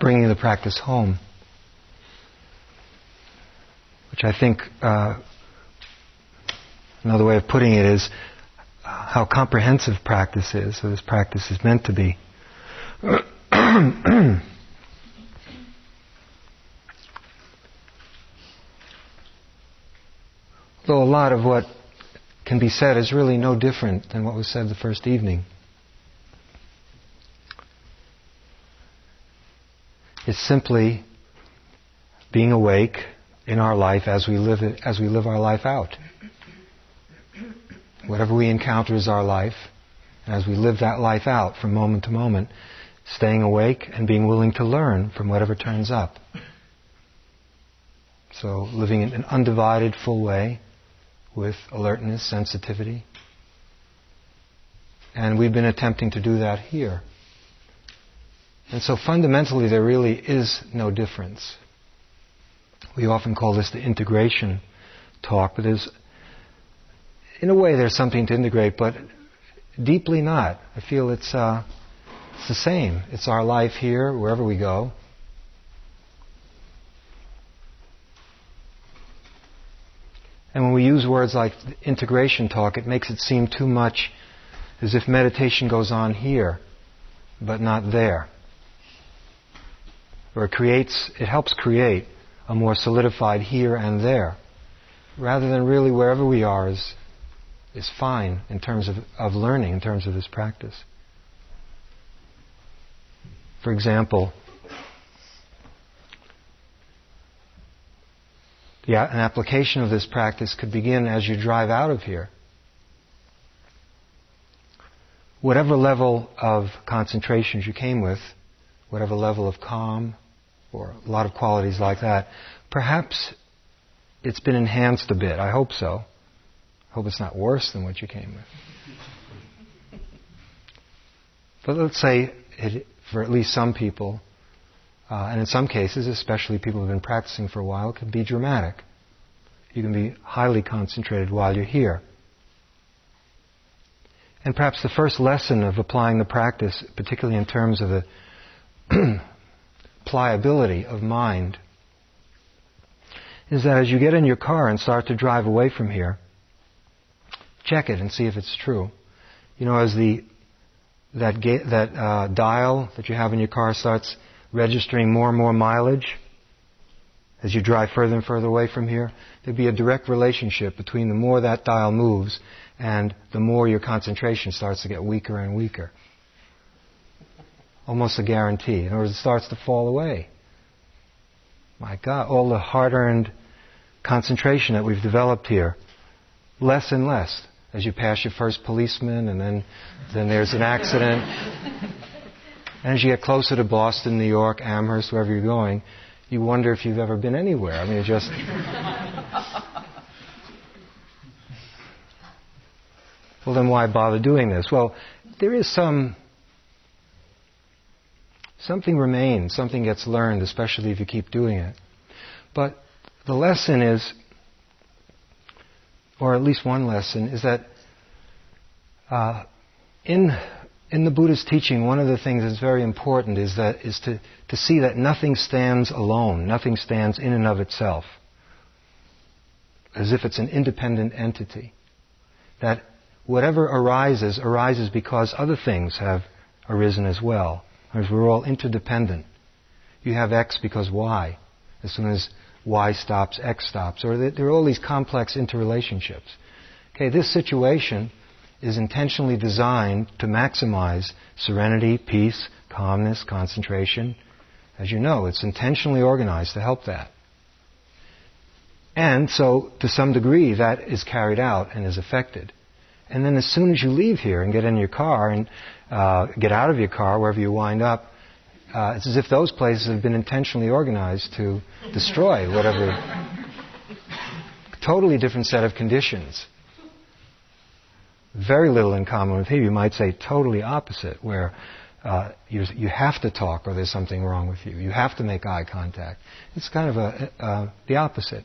bringing the practice home, which I think uh, another way of putting it is uh, how comprehensive practice is. So this practice is meant to be. Though a lot of what can be said is really no different than what was said the first evening. It's simply being awake in our life as we live it, as we live our life out. Whatever we encounter is our life, and as we live that life out from moment to moment, staying awake and being willing to learn from whatever turns up. So living in an undivided, full way with alertness, sensitivity. And we've been attempting to do that here. And so fundamentally, there really is no difference. We often call this the integration talk, but there's, in a way, there's something to integrate, but deeply not. I feel it's, uh, it's the same. It's our life here, wherever we go. And when we use words like integration talk, it makes it seem too much as if meditation goes on here, but not there. Or it creates, it helps create a more solidified here and there, rather than really wherever we are is, is fine in terms of, of learning, in terms of this practice. For example, The, an application of this practice could begin as you drive out of here. Whatever level of concentrations you came with, whatever level of calm, or a lot of qualities like that, perhaps it's been enhanced a bit. I hope so. I hope it's not worse than what you came with. But let's say, it, for at least some people, uh, and in some cases, especially people who've been practicing for a while, it can be dramatic. You can be highly concentrated while you're here. And perhaps the first lesson of applying the practice, particularly in terms of the pliability of mind, is that as you get in your car and start to drive away from here, check it and see if it's true. You know, as the that ga- that uh, dial that you have in your car starts registering more and more mileage as you drive further and further away from here, there'd be a direct relationship between the more that dial moves and the more your concentration starts to get weaker and weaker. Almost a guarantee. In other words, it starts to fall away. My God, all the hard earned concentration that we've developed here, less and less as you pass your first policeman and then, then there's an accident. And as you get closer to Boston, New York, Amherst, wherever you're going, you wonder if you've ever been anywhere. I mean, it just. well, then why bother doing this? Well, there is some. Something remains, something gets learned, especially if you keep doing it. But the lesson is, or at least one lesson, is that uh, in in the Buddha's teaching, one of the things that's very important is that is to, to see that nothing stands alone, nothing stands in and of itself, as if it's an independent entity. That whatever arises arises because other things have arisen as well. As we're all interdependent. You have X because Y. As soon as Y stops, X stops. Or there are all these complex interrelationships. Okay, this situation is intentionally designed to maximize serenity, peace, calmness, concentration. As you know, it's intentionally organized to help that. And so, to some degree, that is carried out and is affected. And then as soon as you leave here and get in your car and uh, get out of your car, wherever you wind up, uh, it's as if those places have been intentionally organized to destroy whatever. totally different set of conditions very little in common with him. You might say totally opposite, where uh, you, have to talk or there's something wrong with you. You have to make eye contact. It's kind of a, the opposite.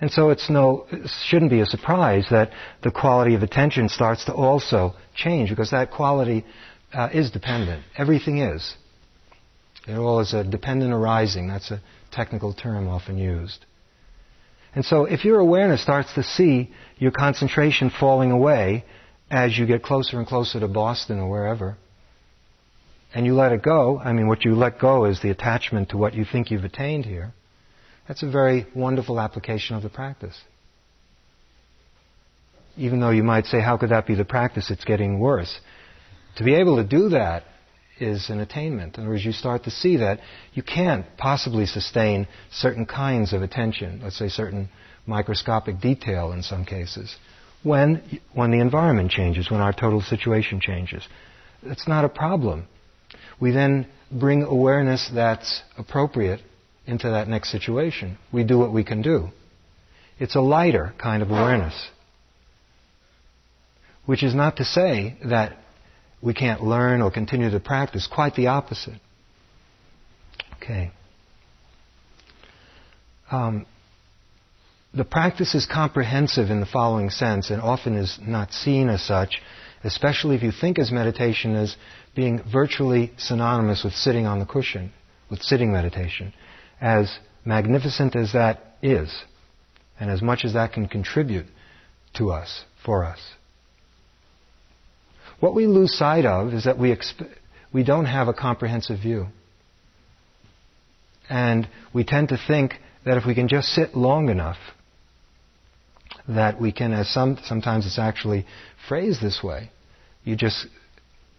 And so it's no, it shouldn't be a surprise that the quality of attention starts to also change because that quality uh, is dependent. Everything is. It all is a dependent arising. That's a technical term often used. And so if your awareness starts to see your concentration falling away as you get closer and closer to Boston or wherever, and you let it go, I mean, what you let go is the attachment to what you think you've attained here. That's a very wonderful application of the practice. Even though you might say, how could that be the practice? It's getting worse. To be able to do that is an attainment. In other words, you start to see that you can't possibly sustain certain kinds of attention, let's say certain microscopic detail in some cases, when, when the environment changes, when our total situation changes. It's not a problem. We then bring awareness that's appropriate into that next situation. We do what we can do. It's a lighter kind of awareness. Which is not to say that we can't learn or continue to practice. Quite the opposite. Okay. Um, the practice is comprehensive in the following sense and often is not seen as such, especially if you think as meditation as being virtually synonymous with sitting on the cushion, with sitting meditation. As magnificent as that is, and as much as that can contribute to us, for us. What we lose sight of is that we, exp- we don't have a comprehensive view. And we tend to think that if we can just sit long enough, that we can, as some, sometimes it's actually phrased this way, you just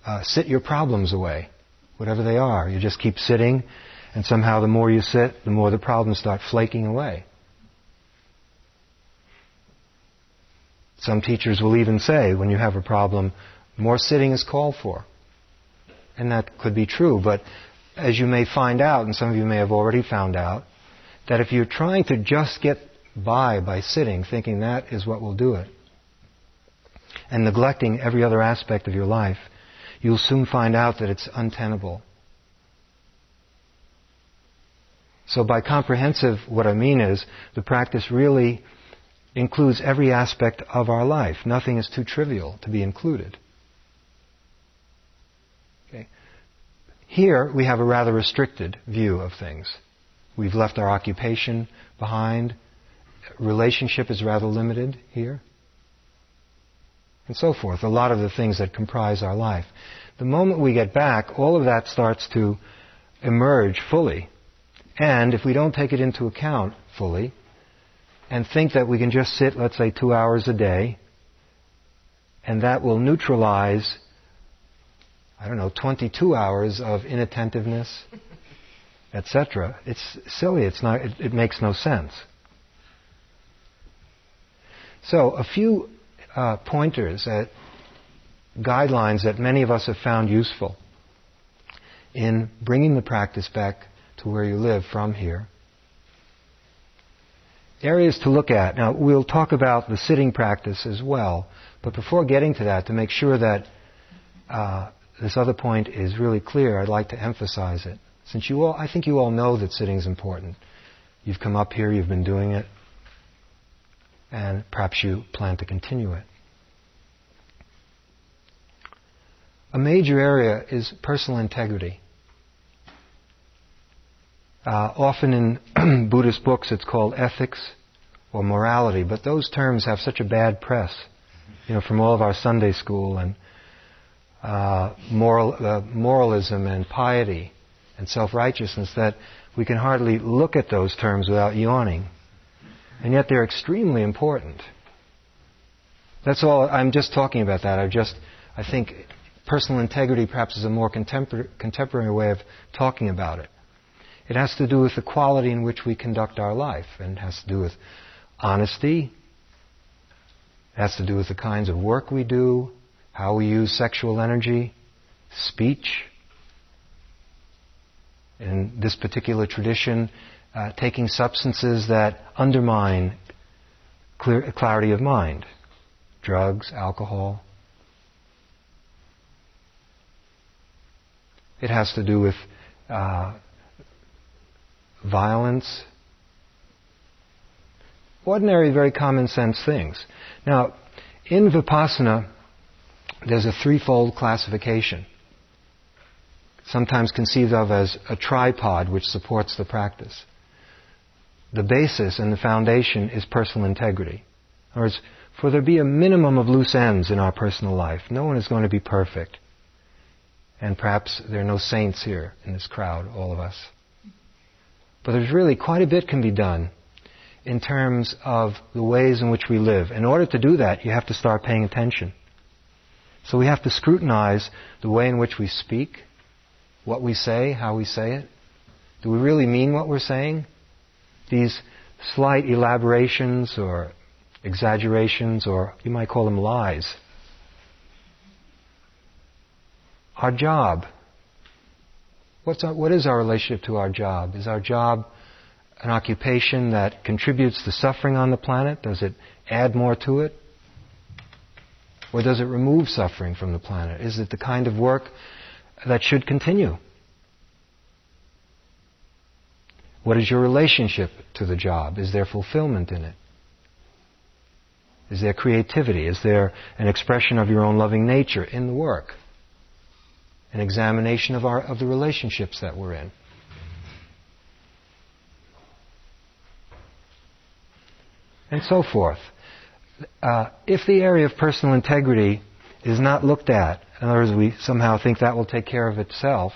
uh, sit your problems away, whatever they are. You just keep sitting, and somehow the more you sit, the more the problems start flaking away. Some teachers will even say, when you have a problem, more sitting is called for. And that could be true, but as you may find out, and some of you may have already found out, that if you're trying to just get by by sitting, thinking that is what will do it, and neglecting every other aspect of your life, you'll soon find out that it's untenable. So by comprehensive, what I mean is the practice really includes every aspect of our life. Nothing is too trivial to be included. Okay. Here, we have a rather restricted view of things. We've left our occupation behind. Relationship is rather limited here. And so forth. A lot of the things that comprise our life. The moment we get back, all of that starts to emerge fully. And if we don't take it into account fully, and think that we can just sit, let's say, two hours a day, and that will neutralize I don't know, 22 hours of inattentiveness, etc. It's silly. It's not, it, it, makes no sense. So, a few uh, pointers at guidelines that many of us have found useful in bringing the practice back to where you live from here. Areas to look at. Now, we'll talk about the sitting practice as well, but before getting to that, to make sure that uh, this other point is really clear, I'd like to emphasize it. Since you all, I think you all know that sitting is important. You've come up here, you've been doing it, and perhaps you plan to continue it. A major area is personal integrity. Uh, often in Buddhist books it's called ethics or morality, but those terms have such a bad press, you know, from all of our Sunday school and uh, moral, uh, moralism and piety and self-righteousness that we can hardly look at those terms without yawning. And yet they're extremely important. That's all, I'm just talking about that. I just, I think personal integrity perhaps is a more contempor- contemporary way of talking about it. It has to do with the quality in which we conduct our life, and it has to do with honesty. It has to do with the kinds of work we do, how we use sexual energy, speech. In this particular tradition, uh, taking substances that undermine clear, clarity of mind, drugs, alcohol. It has to do with uh, violence, ordinary, very common sense things. Now, in Vipassana, there's a threefold classification. sometimes conceived of as a tripod which supports the practice. The basis and the foundation is personal integrity. In other words, for there be a minimum of loose ends in our personal life. No one is going to be perfect. And perhaps there are no saints here in this crowd, all of us. But there's really quite a bit can be done in terms of the ways in which we live. In order to do that, you have to start paying attention. So we have to scrutinize the way in which we speak, what we say, how we say it. Do we really mean what we're saying? These slight elaborations or exaggerations, or you might call them lies. Our job. What's our, what is our relationship to our job? Is our job an occupation that contributes to suffering on the planet? Does it add more to it? Or does it remove suffering from the planet? Is it the kind of work that should continue? What is your relationship to the job? Is there fulfillment in it? Is there creativity? Is there an expression of your own loving nature in the work? An examination of, our, of the relationships that we're in. And so forth. Uh, if the area of personal integrity is not looked at, in other words, we somehow think that will take care of itself,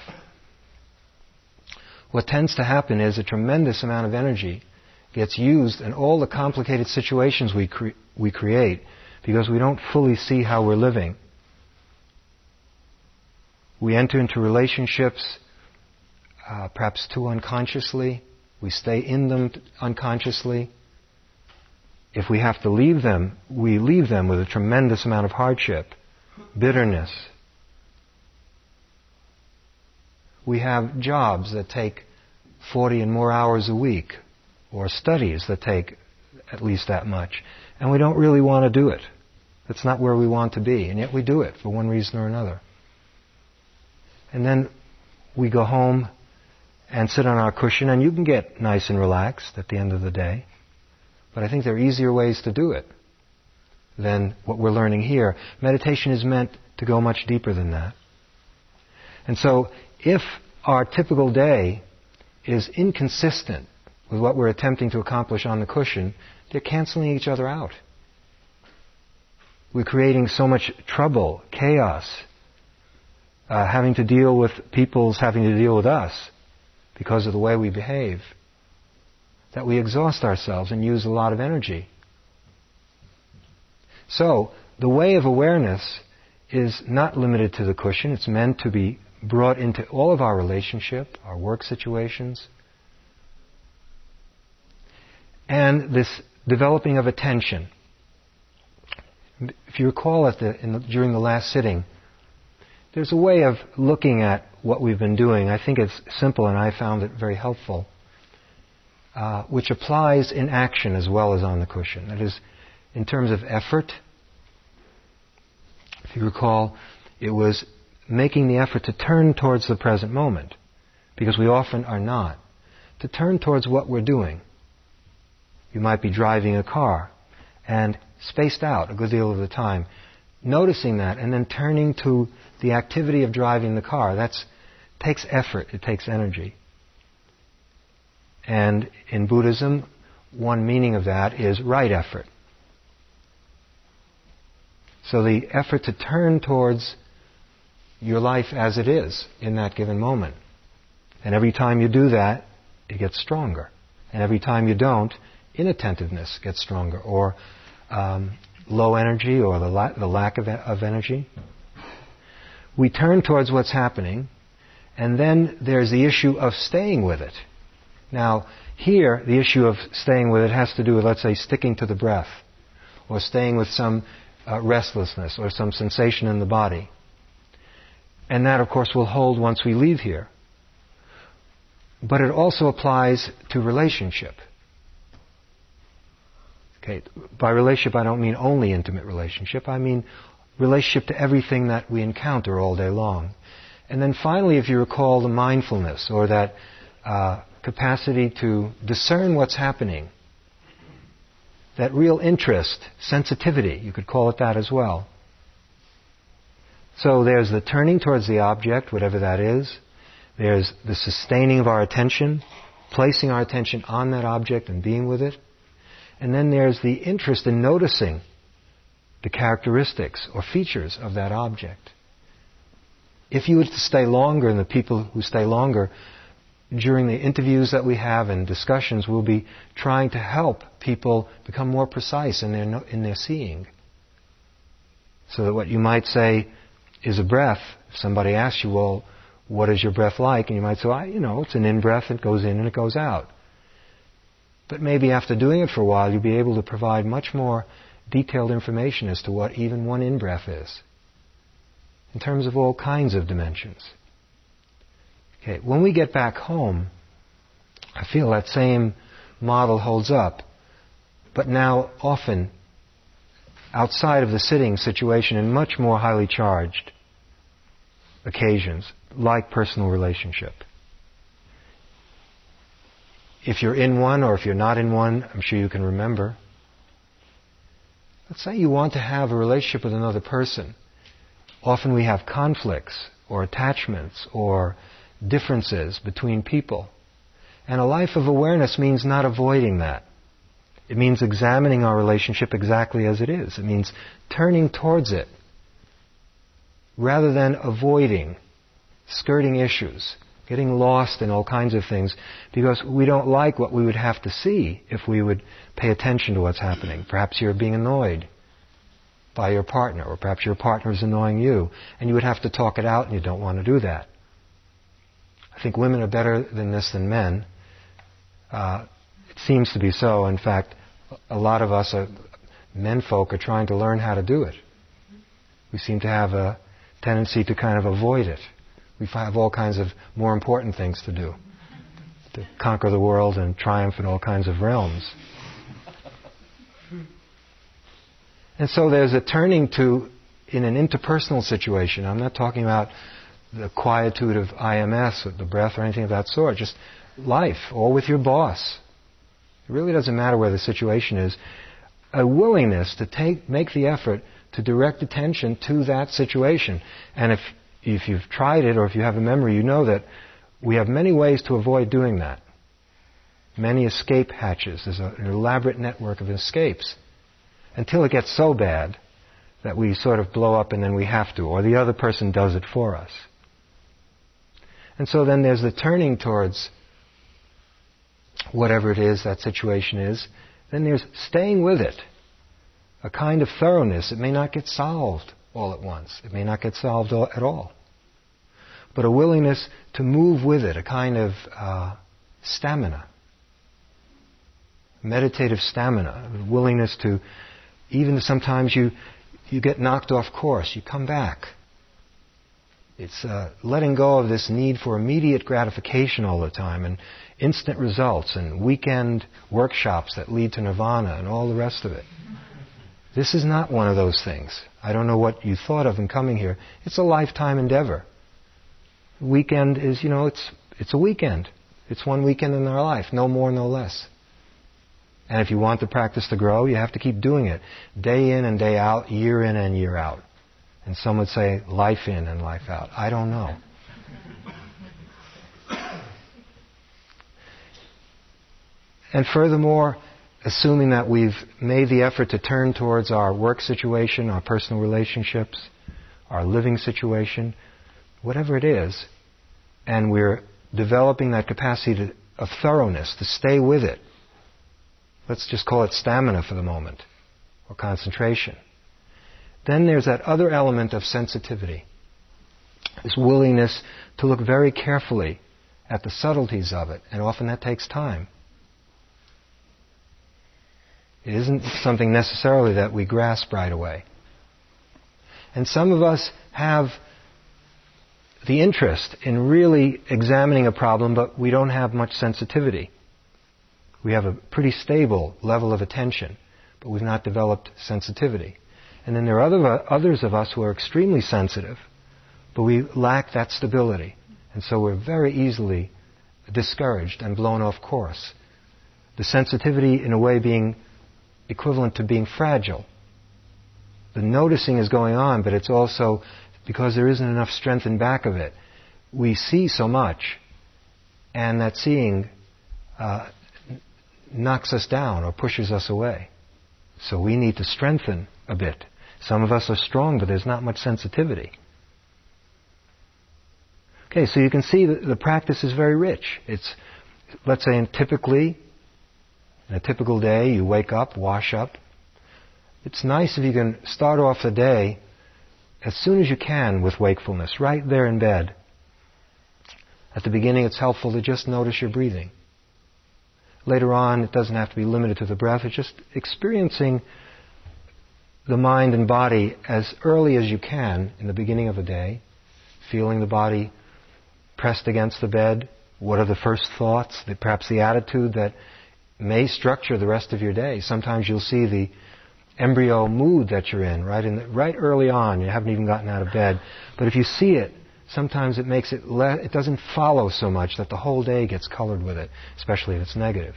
what tends to happen is a tremendous amount of energy gets used in all the complicated situations we, cre- we create because we don't fully see how we're living. We enter into relationships uh, perhaps too unconsciously. We stay in them unconsciously. If we have to leave them, we leave them with a tremendous amount of hardship, bitterness. We have jobs that take 40 and more hours a week or studies that take at least that much. And we don't really want to do it. That's not where we want to be. And yet we do it for one reason or another. And then we go home and sit on our cushion, and you can get nice and relaxed at the end of the day. But I think there are easier ways to do it than what we're learning here. Meditation is meant to go much deeper than that. And so, if our typical day is inconsistent with what we're attempting to accomplish on the cushion, they're canceling each other out. We're creating so much trouble, chaos, uh, having to deal with people's having to deal with us because of the way we behave, that we exhaust ourselves and use a lot of energy. So, the way of awareness is not limited to the cushion. It's meant to be brought into all of our relationship, our work situations, and this developing of attention. If you recall the, the, during the last sitting, there's a way of looking at what we've been doing. I think it's simple and I found it very helpful, uh, which applies in action as well as on the cushion. That is, in terms of effort, if you recall, it was making the effort to turn towards the present moment, because we often are not, to turn towards what we're doing. You might be driving a car and spaced out a good deal of the time, noticing that and then turning to the activity of driving the car. That takes effort, it takes energy. And in Buddhism, one meaning of that is right effort. So the effort to turn towards your life as it is in that given moment. And every time you do that, it gets stronger. And every time you don't, inattentiveness gets stronger, or um, low energy, or the, la- the lack of, of energy. We turn towards what's happening, and then there's the issue of staying with it. Now, here, the issue of staying with it has to do with, let's say, sticking to the breath, or staying with some uh, restlessness, or some sensation in the body. And that, of course, will hold once we leave here. But it also applies to relationship. Okay, by relationship, I don't mean only intimate relationship. I mean relationship to everything that we encounter all day long. And then finally, if you recall the mindfulness or that uh, capacity to discern what's happening, that real interest, sensitivity, you could call it that as well. So there's the turning towards the object, whatever that is, There's the sustaining of our attention, placing our attention on that object and being with it. And then there's the interest in noticing the characteristics or features of that object. If you were to stay longer, and the people who stay longer, during the interviews that we have and discussions, we'll be trying to help people become more precise in their, in their seeing. So that what you might say is a breath, if somebody asks you, well, what is your breath like? And you might say, well, you know, it's an in breath, it goes in and it goes out. But maybe after doing it for a while, you'll be able to provide much more detailed information as to what even one in breath is, in terms of all kinds of dimensions. Okay, when we get back home, I feel that same model holds up, but now often outside of the sitting situation in much more highly charged occasions, like personal relationship. If you're in one or if you're not in one, I'm sure you can remember. Let's say you want to have a relationship with another person. Often we have conflicts or attachments or differences between people. And a life of awareness means not avoiding that. It means examining our relationship exactly as it is. It means turning towards it rather than avoiding, skirting issues, getting lost in all kinds of things because we don't like what we would have to see if we would pay attention to what's happening. Perhaps you're being annoyed by your partner, or perhaps your partner is annoying you, and you would have to talk it out and you don't want to do that. I think women are better than this than men. Uh, it seems to be so. In fact, a lot of us, are, men folk, are trying to learn how to do it. We seem to have a tendency to kind of avoid it. We have all kinds of more important things to do to conquer the world and triumph in all kinds of realms. And so there's a turning to, in an interpersonal situation, I'm not talking about the quietude of IMS, or the breath, or anything of that sort. Just life, or with your boss. It really doesn't matter where the situation is. A willingness to take, make the effort to direct attention to that situation. And if, if you've tried it, or if you have a memory, you know that we have many ways to avoid doing that. Many escape hatches. There's a, an elaborate network of escapes. Until it gets so bad that we sort of blow up and then we have to, or the other person does it for us. And so then there's the turning towards whatever it is that situation is. Then there's staying with it. A kind of thoroughness. It may not get solved all at once. It may not get solved at all. But a willingness to move with it, a kind of uh, stamina. Meditative stamina, a willingness to, even sometimes you, you get knocked off course, you come back it's uh, letting go of this need for immediate gratification all the time and instant results and weekend workshops that lead to nirvana and all the rest of it. This is not one of those things. I don't know what you thought of in coming here. It's a lifetime endeavor. Weekend is, you know, it's, it's a weekend. It's one weekend in our life, no more, no less. And if you want the practice to grow, you have to keep doing it. Day in and day out, year in and year out. And some would say life in and life out. I don't know. And furthermore, assuming that we've made the effort to turn towards our work situation, our personal relationships, our living situation, whatever it is, and we're developing that capacity to, of thoroughness to stay with it. Let's just call it stamina for the moment, or concentration. Then there's that other element of sensitivity. This willingness to look very carefully at the subtleties of it, and often that takes time. It isn't something necessarily that we grasp right away. And some of us have the interest in really examining a problem, but we don't have much sensitivity. We have a pretty stable level of attention, but we've not developed sensitivity. And then there are other, others of us who are extremely sensitive, but we lack that stability. And so we're very easily discouraged and blown off course. The sensitivity, in a way, being equivalent to being fragile. The noticing is going on, but it's also because there isn't enough strength in back of it. we see so much, and that seeing uh, knocks us down or pushes us away. So we need to strengthen a bit. Some of us are strong, but there's not much sensitivity. Okay, so you can see that the practice is very rich. It's, let's say, typically, in a typical day, you wake up, wash up. It's nice if you can start off the day as soon as you can with wakefulness, right there in bed. At the beginning, it's helpful to just notice your breathing. Later on, it doesn't have to be limited to the breath. It's just experiencing the mind and body as early as you can in the beginning of the day, feeling the body pressed against the bed. What are the first thoughts, perhaps the attitude that may structure the rest of your day? Sometimes you'll see the embryo mood that you're in right in the, right early on. You haven't even gotten out of bed, but if you see it, sometimes it makes it le- it doesn't follow so much that the whole day gets colored with it, especially if it's negative.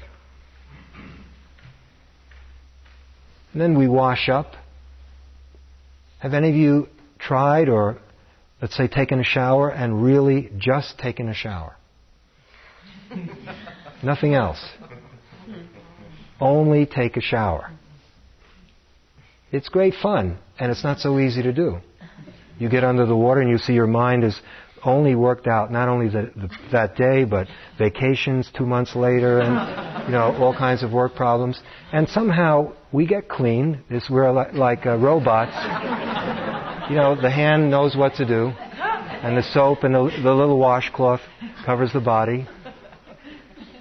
And then we wash up. Have any of you tried or let's say taken a shower and really just taken a shower? Nothing else. Only take a shower. It's great fun, and it's not so easy to do. You get under the water and you see your mind is only worked out not only the, the, that day, but vacations two months later, and you know all kinds of work problems. And somehow we get clean. This we're like, like uh, robots. You know, the hand knows what to do, and the soap and the, the little washcloth covers the body.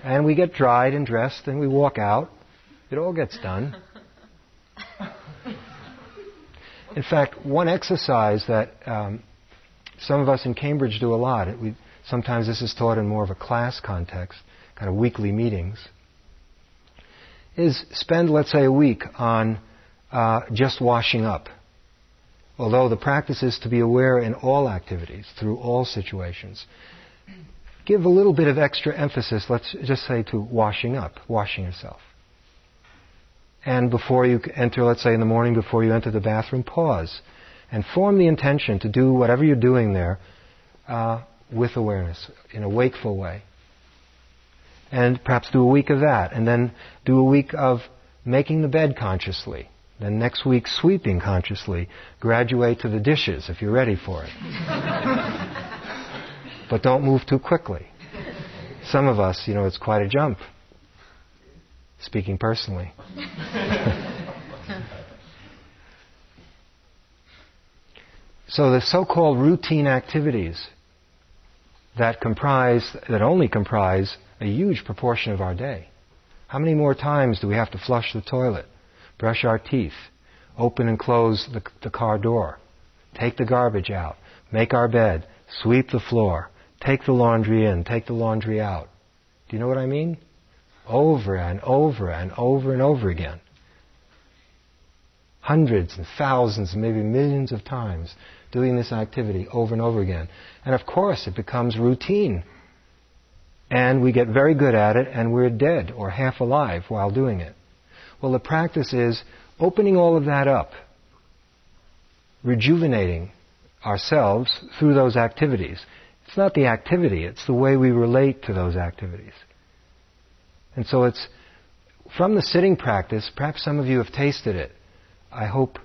And we get dried and dressed, and we walk out. It all gets done. In fact, one exercise that um, some of us in Cambridge do a lot, we, sometimes this is taught in more of a class context, kind of weekly meetings, is spend, let's say, a week on uh, just washing up. Although the practice is to be aware in all activities, through all situations. Give a little bit of extra emphasis, let's just say, to washing up, washing yourself. And before you enter, let's say in the morning, before you enter the bathroom, pause and form the intention to do whatever you're doing there uh, with awareness, in a wakeful way. And perhaps do a week of that, and then do a week of making the bed consciously. Then next week, sweeping consciously. Graduate to the dishes if you're ready for it. but don't move too quickly. Some of us, you know, it's quite a jump speaking personally. so the so-called routine activities that comprise, that only comprise a huge proportion of our day. How many more times do we have to flush the toilet, brush our teeth, open and close the, the car door, take the garbage out, make our bed, sweep the floor, take the laundry in, take the laundry out? Do you know what I mean? over and over and over and over again. Hundreds and thousands, maybe millions of times doing this activity over and over again. And of course, it becomes routine. And we get very good at it, and we're dead or half alive while doing it. Well, the practice is opening all of that up, rejuvenating ourselves through those activities. It's not the activity, it's the way we relate to those activities. And so it's from the sitting practice, perhaps some of you have tasted it. I hope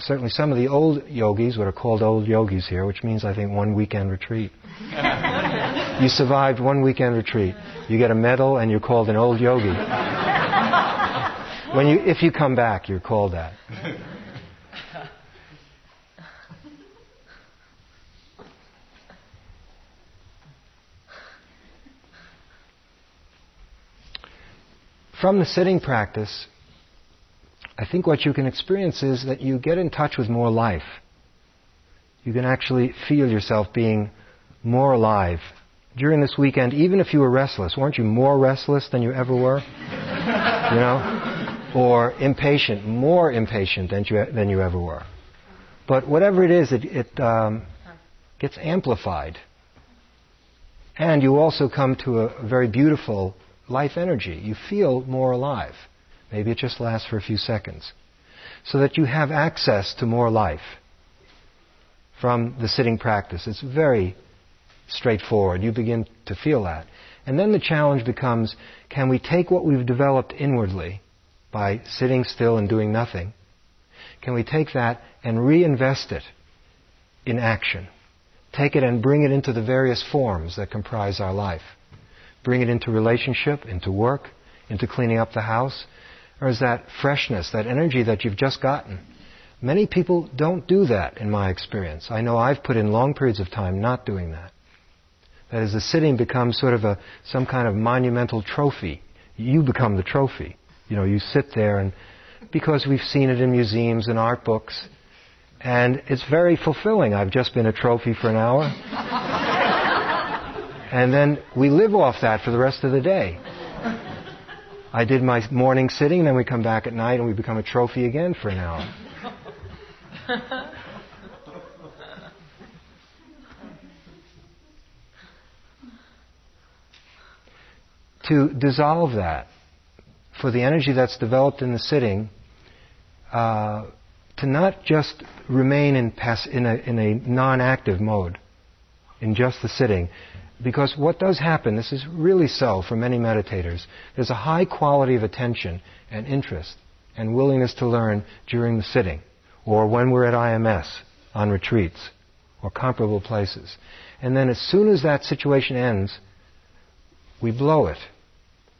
certainly some of the old yogis, what are called old yogis here, which means I think one weekend retreat. you survived one weekend retreat. You get a medal and you're called an old yogi. when you, if you come back, you're called that. From the sitting practice, I think what you can experience is that you get in touch with more life. You can actually feel yourself being more alive. During this weekend, even if you were restless, weren't you more restless than you ever were? you know? Or impatient, more impatient than you, than you ever were. But whatever it is, it, it um, gets amplified. And you also come to a very beautiful life energy. You feel more alive. Maybe it just lasts for a few seconds. So that you have access to more life from the sitting practice. It's very straightforward. You begin to feel that. And then the challenge becomes can we take what we've developed inwardly by sitting still and doing nothing? Can we take that and reinvest it in action? Take it and bring it into the various forms that comprise our life. Bring it into relationship, into work, into cleaning up the house? Or is that freshness, that energy that you've just gotten? Many people don't do that in my experience. I know I've put in long periods of time not doing that. That is, the sitting becomes sort of a, some kind of monumental trophy. You become the trophy. You know, you sit there and, because we've seen it in museums and art books, and it's very fulfilling. I've just been a trophy for an hour. And then we live off that for the rest of the day. I did my morning sitting, then we come back at night and we become a trophy again for an hour. to dissolve that, for the energy that's developed in the sitting, uh, to not just remain in, pass- in a, in a non-active mode, in just the sitting, because what does happen, this is really so for many meditators, there's a high quality of attention and interest and willingness to learn during the sitting, or when we're at IMS, on retreats, or comparable places. And then as soon as that situation ends, we blow it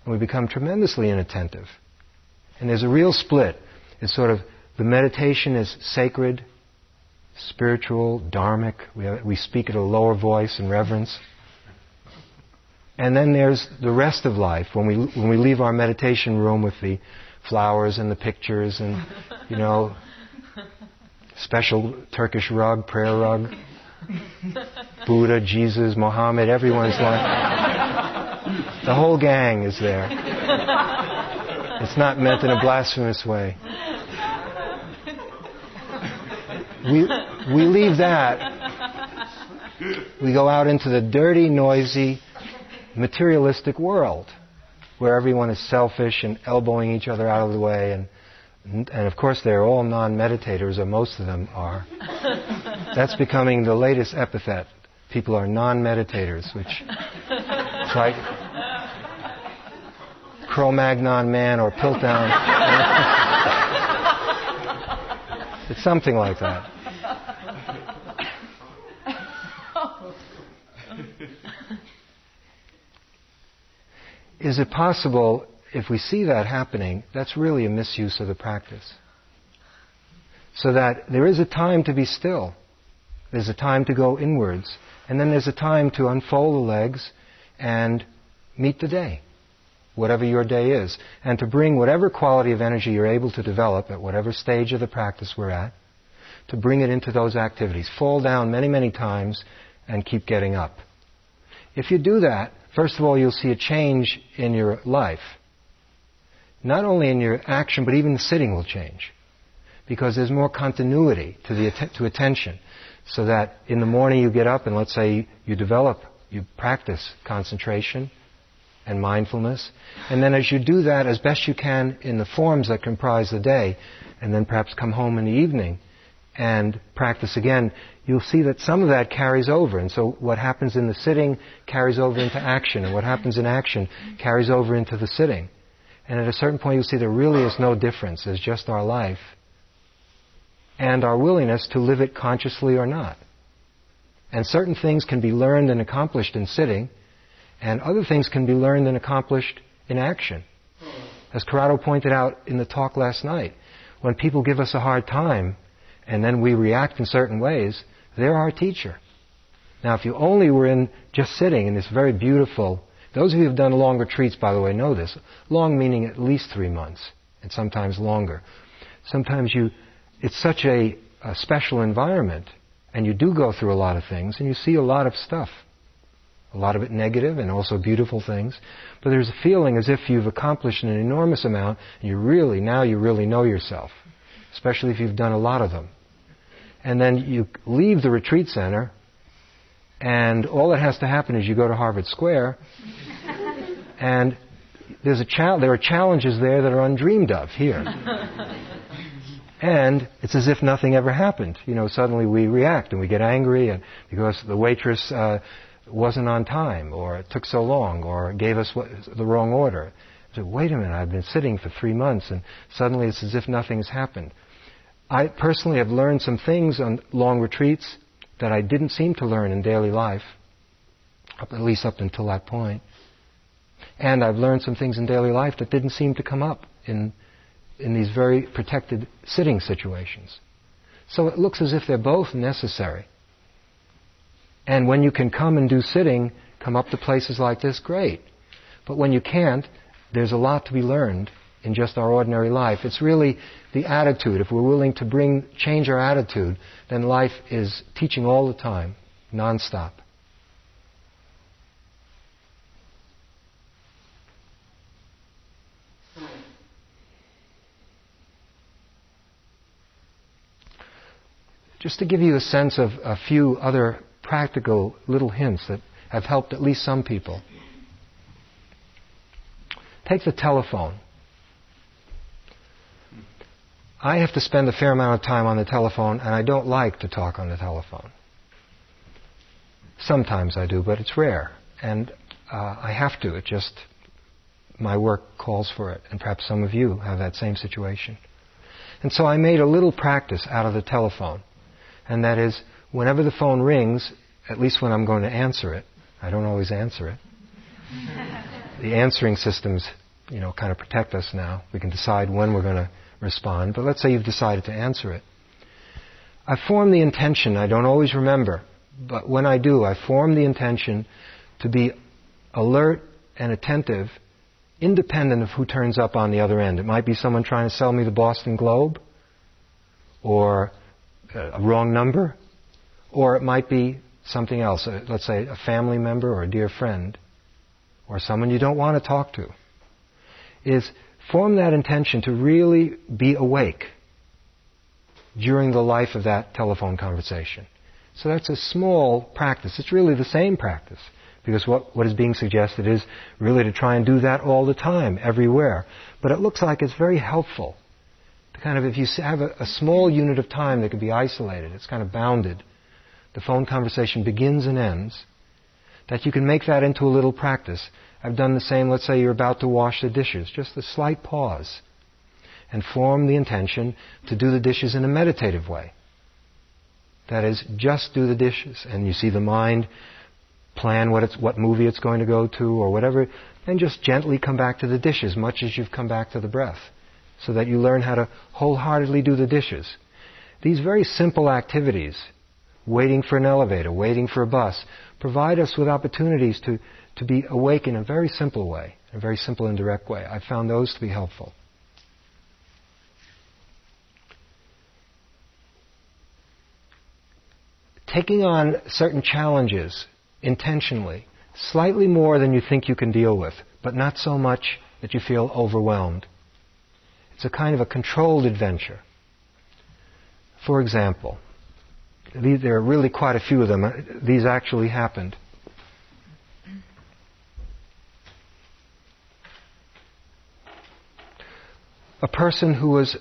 and we become tremendously inattentive. And there's a real split. It's sort of the meditation is sacred, spiritual, dharmic. We, have, we speak at a lower voice in reverence. And then there's the rest of life when we when we leave our meditation room with the flowers and the pictures and you know special Turkish rug, prayer rug, Buddha, Jesus, Mohammed, everyone's like the whole gang is there. It's not meant in a blasphemous way. We, we leave that. We go out into the dirty, noisy, materialistic world where everyone is selfish and elbowing each other out of the way. And, and of course, they're all non meditators, or most of them are. That's becoming the latest epithet. People are non meditators, which it's like Cro-Magnon man or Piltdown. it's something like that. Is it possible, if we see that happening, that's really a misuse of the practice? So that there is a time to be still. There's a time to go inwards. And then there's a time to unfold the legs and meet the day, whatever your day is, and to bring whatever quality of energy you're able to develop at whatever stage of the practice we're at, to bring it into those activities. Fall down many, many times and keep getting up. If you do that, first of all, you'll see a change in your life. Not only in your action, but even the sitting will change. Because there's more continuity to, the, to attention. So that in the morning you get up and let's say you develop you practice concentration and mindfulness. And then as you do that as best you can in the forms that comprise the day, and then perhaps come home in the evening and practice again, you'll see that some of that carries over. And so what happens in the sitting carries over into action, and what happens in action carries over into the sitting. And at a certain point, you'll see there really is no difference. There's just our life and our willingness to live it consciously or not. And certain things can be learned and accomplished in sitting, and other things can be learned and accomplished in action. As Corrado pointed out in the talk last night, when people give us a hard time and then we react in certain ways, they're our teacher. Now, if you only were in just sitting in this very beautiful, those of you who've done long retreats, by the way, know this. Long meaning at least three months, and sometimes longer. Sometimes you, it's such a, a special environment and you do go through a lot of things, and you see a lot of stuff. A lot of it negative and also beautiful things. But there's a feeling as if you've accomplished an enormous amount, and you really, now you really know yourself. Especially if you've done a lot of them. And then you leave the retreat center, and all that has to happen is you go to Harvard Square, and there's a cha- there are challenges there that are undreamed of here. And it's as if nothing ever happened. You know, suddenly we react and we get angry, and because the waitress uh, wasn't on time, or it took so long, or gave us what, the wrong order. I said, wait a minute, I've been sitting for three months, and suddenly it's as if nothing's happened. I personally have learned some things on long retreats that I didn't seem to learn in daily life, at least up until that point. And I've learned some things in daily life that didn't seem to come up in, in these very protected sitting situations. So it looks as if they're both necessary. And when you can come and do sitting, come up to places like this, great. But when you can't, there's a lot to be learned in just our ordinary life. It's really the attitude. If we're willing to bring, change our attitude, then life is teaching all the time, nonstop. Just to give you a sense of a few other practical little hints that have helped at least some people. Take the telephone. I have to spend a fair amount of time on the telephone, and I don't like to talk on the telephone. Sometimes I do, but it's rare. And uh, I have to. It just, my work calls for it. And perhaps some of you have that same situation. And so I made a little practice out of the telephone. And that is, whenever the phone rings, at least when I'm going to answer it, I don't always answer it. the answering systems, you know, kind of protect us now. We can decide when we're going to respond. But let's say you've decided to answer it. I form the intention, I don't always remember, but when I do, I form the intention to be alert and attentive, independent of who turns up on the other end. It might be someone trying to sell me the Boston Globe, or a wrong number, or it might be something else. Uh, let's say a family member or a dear friend, or someone you don't want to talk to. Is form that intention to really be awake during the life of that telephone conversation. So that's a small practice. It's really the same practice. Because what, what is being suggested is really to try and do that all the time, everywhere. But it looks like it's very helpful. To kind of, if you have a, a small unit of time that can be isolated, it's kind of bounded. The phone conversation begins and ends. That you can make that into a little practice. I've done the same, let's say you're about to wash the dishes, just a slight pause, and form the intention to do the dishes in a meditative way. That is, just do the dishes, and you see the mind plan what, it's, what movie it's going to go to or whatever, and just gently come back to the dishes, much as you've come back to the breath, so that you learn how to wholeheartedly do the dishes. These very simple activities, waiting for an elevator, waiting for a bus, provide us with opportunities to to be awake in a very simple way, a very simple and direct way. I found those to be helpful. Taking on certain challenges intentionally, slightly more than you think you can deal with, but not so much that you feel overwhelmed. It's a kind of a controlled adventure. For example, there are really quite a few of them. These actually happened. A person who was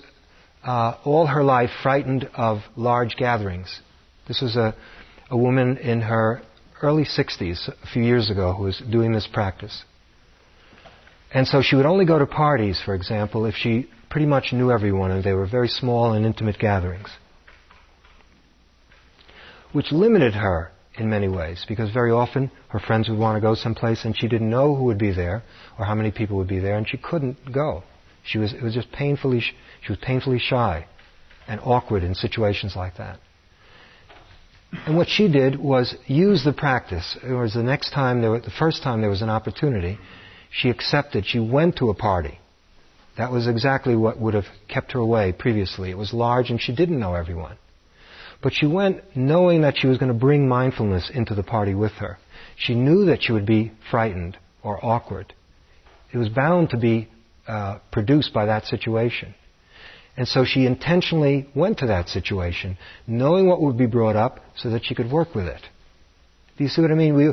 uh, all her life frightened of large gatherings. This was a, a woman in her early 60s, a few years ago, who was doing this practice. And so she would only go to parties, for example, if she pretty much knew everyone and they were very small and intimate gatherings. Which limited her in many ways, because very often her friends would want to go someplace and she didn't know who would be there or how many people would be there and she couldn't go. She was, it was just painfully, she was painfully shy and awkward in situations like that. And what she did was use the practice. It was the next time, there, the first time there was an opportunity, she accepted, she went to a party. That was exactly what would have kept her away previously. It was large and she didn't know everyone. But she went knowing that she was going to bring mindfulness into the party with her. She knew that she would be frightened or awkward. It was bound to be uh, produced by that situation. And so she intentionally went to that situation, knowing what would be brought up so that she could work with it. Do you see what I mean? We,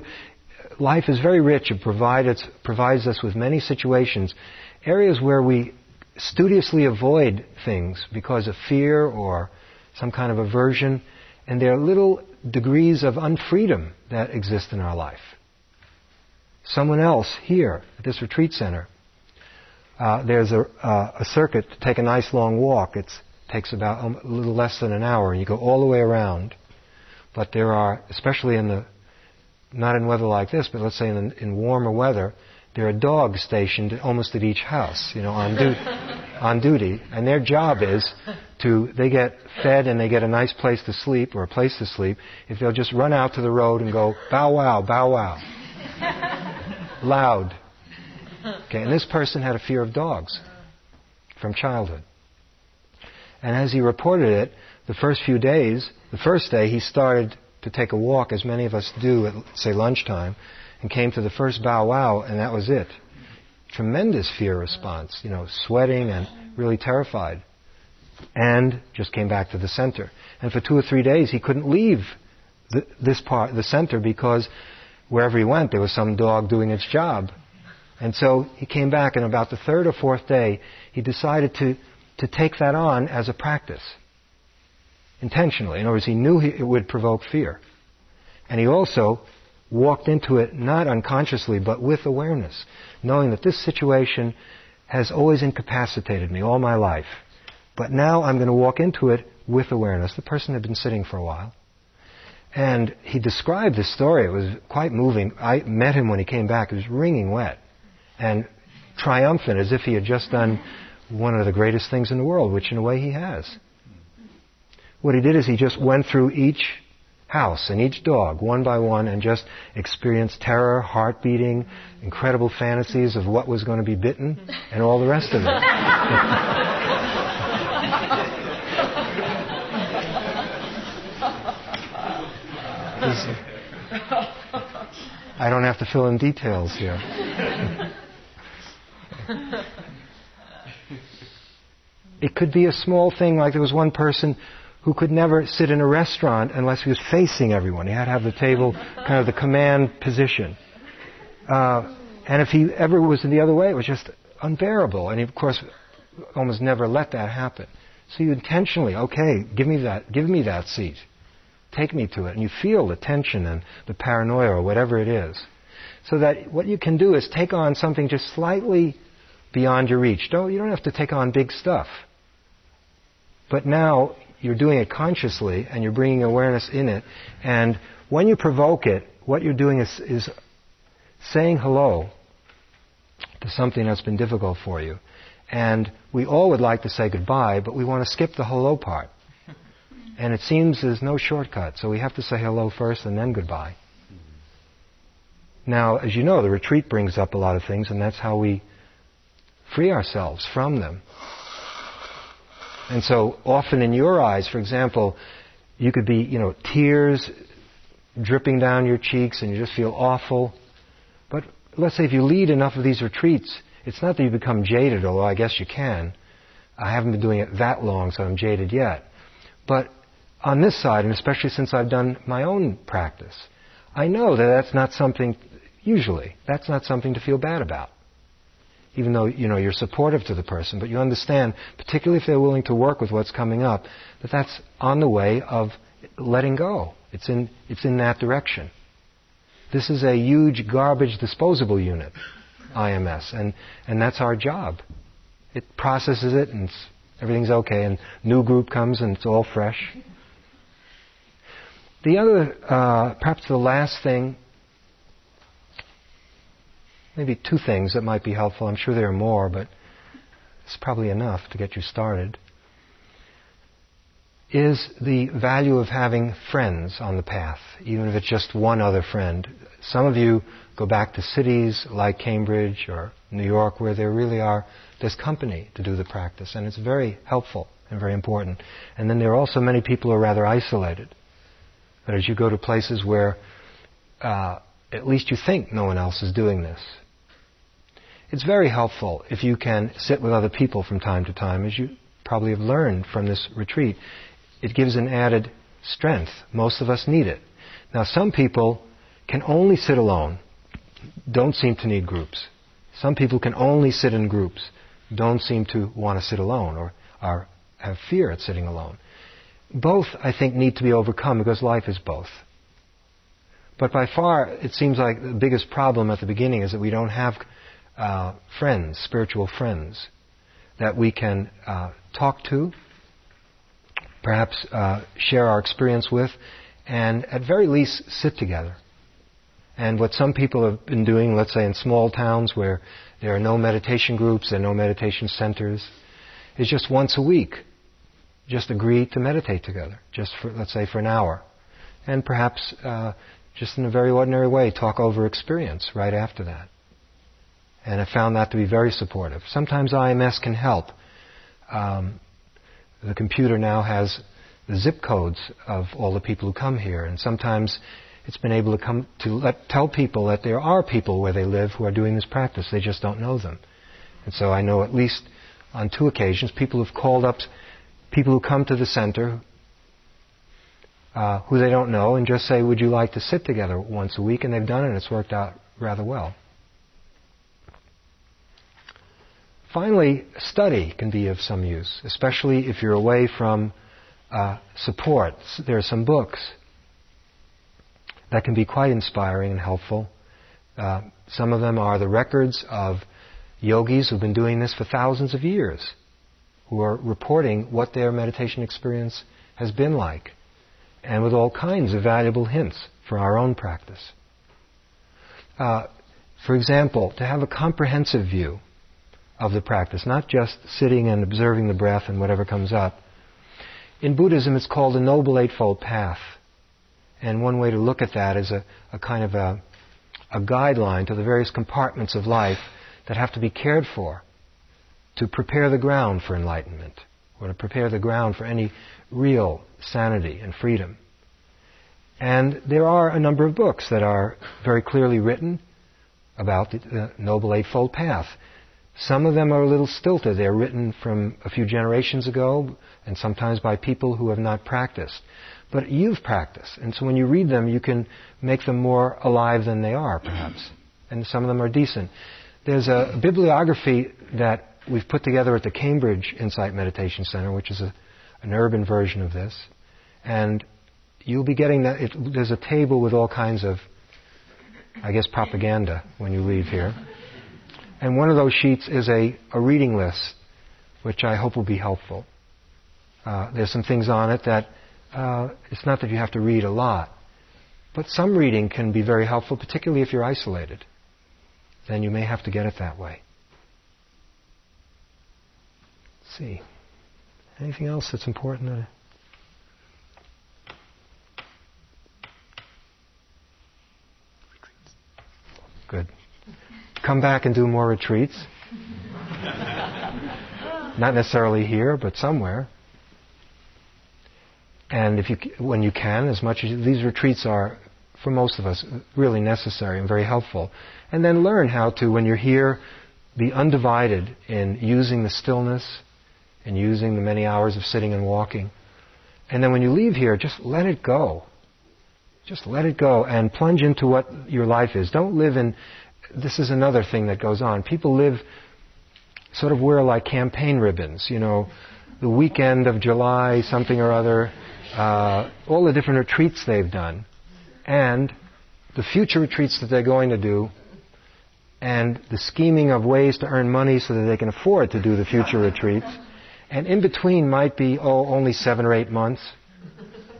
life is very rich. It provides, provides us with many situations, areas where we studiously avoid things because of fear or some kind of aversion. And there are little degrees of unfreedom that exist in our life. Someone else here at this retreat center, uh, there's a, uh, a circuit to take a nice long walk. It takes about a little less than an hour, and you go all the way around. But there are, especially in the, not in weather like this, but let's say in, in warmer weather, there are dogs stationed almost at each house, you know, on, du- on duty, and their job is to they get fed and they get a nice place to sleep or a place to sleep if they'll just run out to the road and go bow wow, bow wow, loud. Okay, and this person had a fear of dogs from childhood, and as he reported it, the first few days, the first day he started to take a walk, as many of us do at say lunchtime and came to the first bow wow, and that was it. Tremendous fear response, you know, sweating and really terrified. And just came back to the center. And for two or three days, he couldn't leave the, this part, the center, because wherever he went, there was some dog doing its job. And so he came back, and about the third or fourth day, he decided to, to take that on as a practice. Intentionally. In other words, he knew he, it would provoke fear. And he also walked into it not unconsciously, but with awareness, knowing that this situation has always incapacitated me all my life. But now I'm going to walk into it with awareness. The person had been sitting for a while. And he described this story. It was quite moving. I met him when he came back. He was wringing wet and triumphant as if he had just done one of the greatest things in the world, which in a way he has. What he did is he just went through each house and each dog one by one and just experienced terror, heart beating, incredible fantasies of what was going to be bitten, and all the rest of it. I don't have to fill in details here. It could be a small thing, like there was one person who could never sit in a restaurant unless he was facing everyone. He had to have the table kind of the command position. Uh, and if he ever was in the other way, it was just unbearable. And he, of course, almost never let that happen. So you intentionally, okay, give me that, give me that seat. Take me to it. And you feel the tension and the paranoia or whatever it is. So that what you can do is take on something just slightly beyond your reach. Don't, you don't have to take on big stuff. But now you're doing it consciously and you're bringing awareness in it. And when you provoke it, what you're doing is, is saying hello to something that's been difficult for you. And we all would like to say goodbye, but we want to skip the hello part. And it seems there's no shortcut, so we have to say hello first and then goodbye. Now, as you know, the retreat brings up a lot of things, and that's how we free ourselves from them. And so often in your eyes, for example, you could be, you know, tears dripping down your cheeks and you just feel awful. But let's say if you lead enough of these retreats, it's not that you become jaded, although I guess you can. I haven't been doing it that long, so I'm jaded yet. But on this side, and especially since I've done my own practice, I know that that's not something, usually, that's not something to feel bad about even though you know you're supportive to the person, but you understand, particularly if they're willing to work with what's coming up, that that's on the way of letting go. It's in it's in that direction. This is a huge garbage disposable unit, IMS, and and that's our job. It processes it and everything's okay, and new group comes and it's all fresh. The other, uh, perhaps the last thing maybe two things that might be helpful. I'm sure there are more, but it's probably enough to get you started. Is the value of having friends on the path, even if it's just one other friend. Some of you go back to cities like Cambridge or New York where there really are, there's company to do the practice, and it's very helpful and very important. And then there are also many people who are rather isolated. But as you go to places where uh, at least you think no one else is doing this, it's very helpful if you can sit with other people from time to time, as you probably have learned from this retreat. It gives an added strength. Most of us need it. Now, some people can only sit alone, don't seem to need groups. Some people can only sit in groups, don't seem to want to sit alone or are, have fear at sitting alone. both, I think, need to be overcome because life is both. But by far, it seems like the biggest problem at the beginning is that we don't have uh, friends, spiritual friends, that we can uh, talk to, perhaps uh, share our experience with, and at very least sit together. And what some people have been doing, let's say in small towns where there are no meditation groups and no meditation centers, is just once a week, just agree to meditate together, just for, let's say, for an hour. And perhaps uh, just in a very ordinary way, talk over experience right after that. And I found that to be very supportive. Sometimes IMS can help. Um, the computer now has the zip codes of all the people who come here, and sometimes it's been able to come to let, tell people that there are people where they live who are doing this practice. They just don't know them. And so I know at least on two occasions people who've called up people who come to the center uh, who they don't know and just say, Would you like to sit together once a week? And they've done it and it's worked out rather well. Finally, study can be of some use, especially if you're away from uh, support. There are some books that can be quite inspiring and helpful. Uh, some of them are the records of yogis who've been doing this for thousands of years, who are reporting what their meditation experience has been like, and with all kinds of valuable hints for our own practice. Uh, for example, to have a comprehensive view of the practice, not just sitting and observing the breath and whatever comes up. In Buddhism, it's called the Noble Eightfold Path. And one way to look at that is a, a kind of a, a guideline to the various compartments of life that have to be cared for to prepare the ground for enlightenment or to prepare the ground for any real sanity and freedom. And there are a number of books that are very clearly written about the, the Noble Eightfold Path. Some of them are a little stilted. They're written from a few generations ago and sometimes by people who have not practiced. But you've practiced, and so when you read them, you can make them more alive than they are, perhaps. And some of them are decent. There's a bibliography that we've put together at the Cambridge Insight Meditation Center, which is a, an urban version of this. And you'll be getting that. It, there's a table with all kinds of, I guess, propaganda when you leave here. And one of those sheets is a, a reading list, which I hope will be helpful. Uh, there's some things on it that uh, it's not that you have to read a lot, but some reading can be very helpful, particularly if you're isolated. Then you may have to get it that way. Let's see. Anything else that's important? Good. Come back and do more retreats. Not necessarily here, but somewhere. And if you, when you can, as much as you, these retreats are, for most of us, really necessary and very helpful. And then learn how to, when you're here, be undivided in using the stillness and using the many hours of sitting and walking. And then when you leave here, just let it go. Just let it go and plunge into what your life is. Don't live in, this is another thing that goes on. People live, sort of wear like campaign ribbons, you know, the weekend of July, something or other, uh, all the different retreats they've done, and the future retreats that they're going to do, and the scheming of ways to earn money so that they can afford to do the future retreats. And in between might be, oh, only seven or eight months.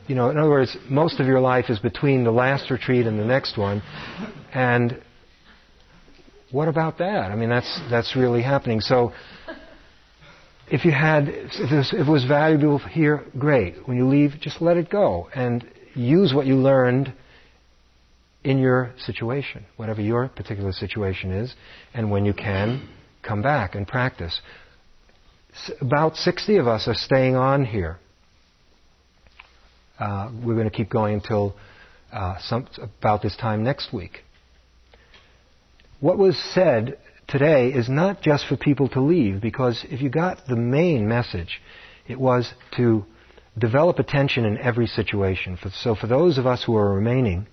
You know, in other words, most of your life is between the last retreat and the next one. And what about that? I mean, that's, that's really happening. So if you had, if it, was, valuable here, great. When you leave, just let it go and use what you learned in your situation, whatever your particular situation is, and when you can, come back and practice. About 60 of us are staying on here. Uh, we're going to keep going until uh, some, about this time next week. What was said today is not just for people to leave, because if you got the main message, it was to develop attention in every situation. So for those of us who are remaining,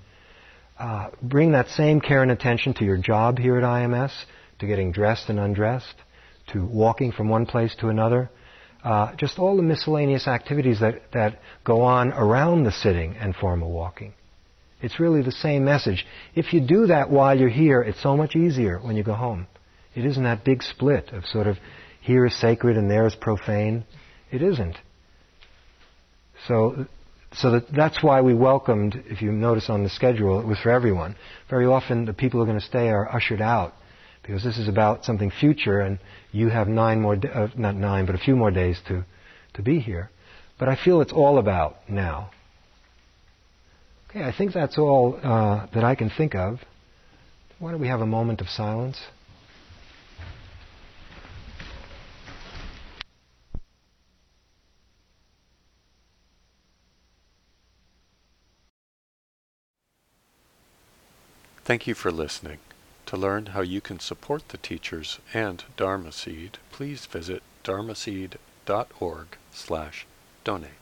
uh, bring that same care and attention to your job here at IMS, to getting dressed and undressed, to walking from one place to another. uh, just all the miscellaneous activities that, that go on around the sitting and formal walking. It's really the same message. If you do that while you're here, it's so much easier when you go home. It isn't that big split of sort of here is sacred and there is profane. It isn't. So, so that, that's why we welcomed, if you notice on the schedule, it was for everyone. Very often the people who are going to stay are ushered out because this is about something future and you have nine more, uh, not nine, but a few more days to, to be here. But I feel it's all about now. Okay, I think that's all uh, that I can think of. Why don't we have a moment of silence? Thank you for listening. To learn how you can support the teachers and Dharma Seed, please visit dharmaseed.org slash donate.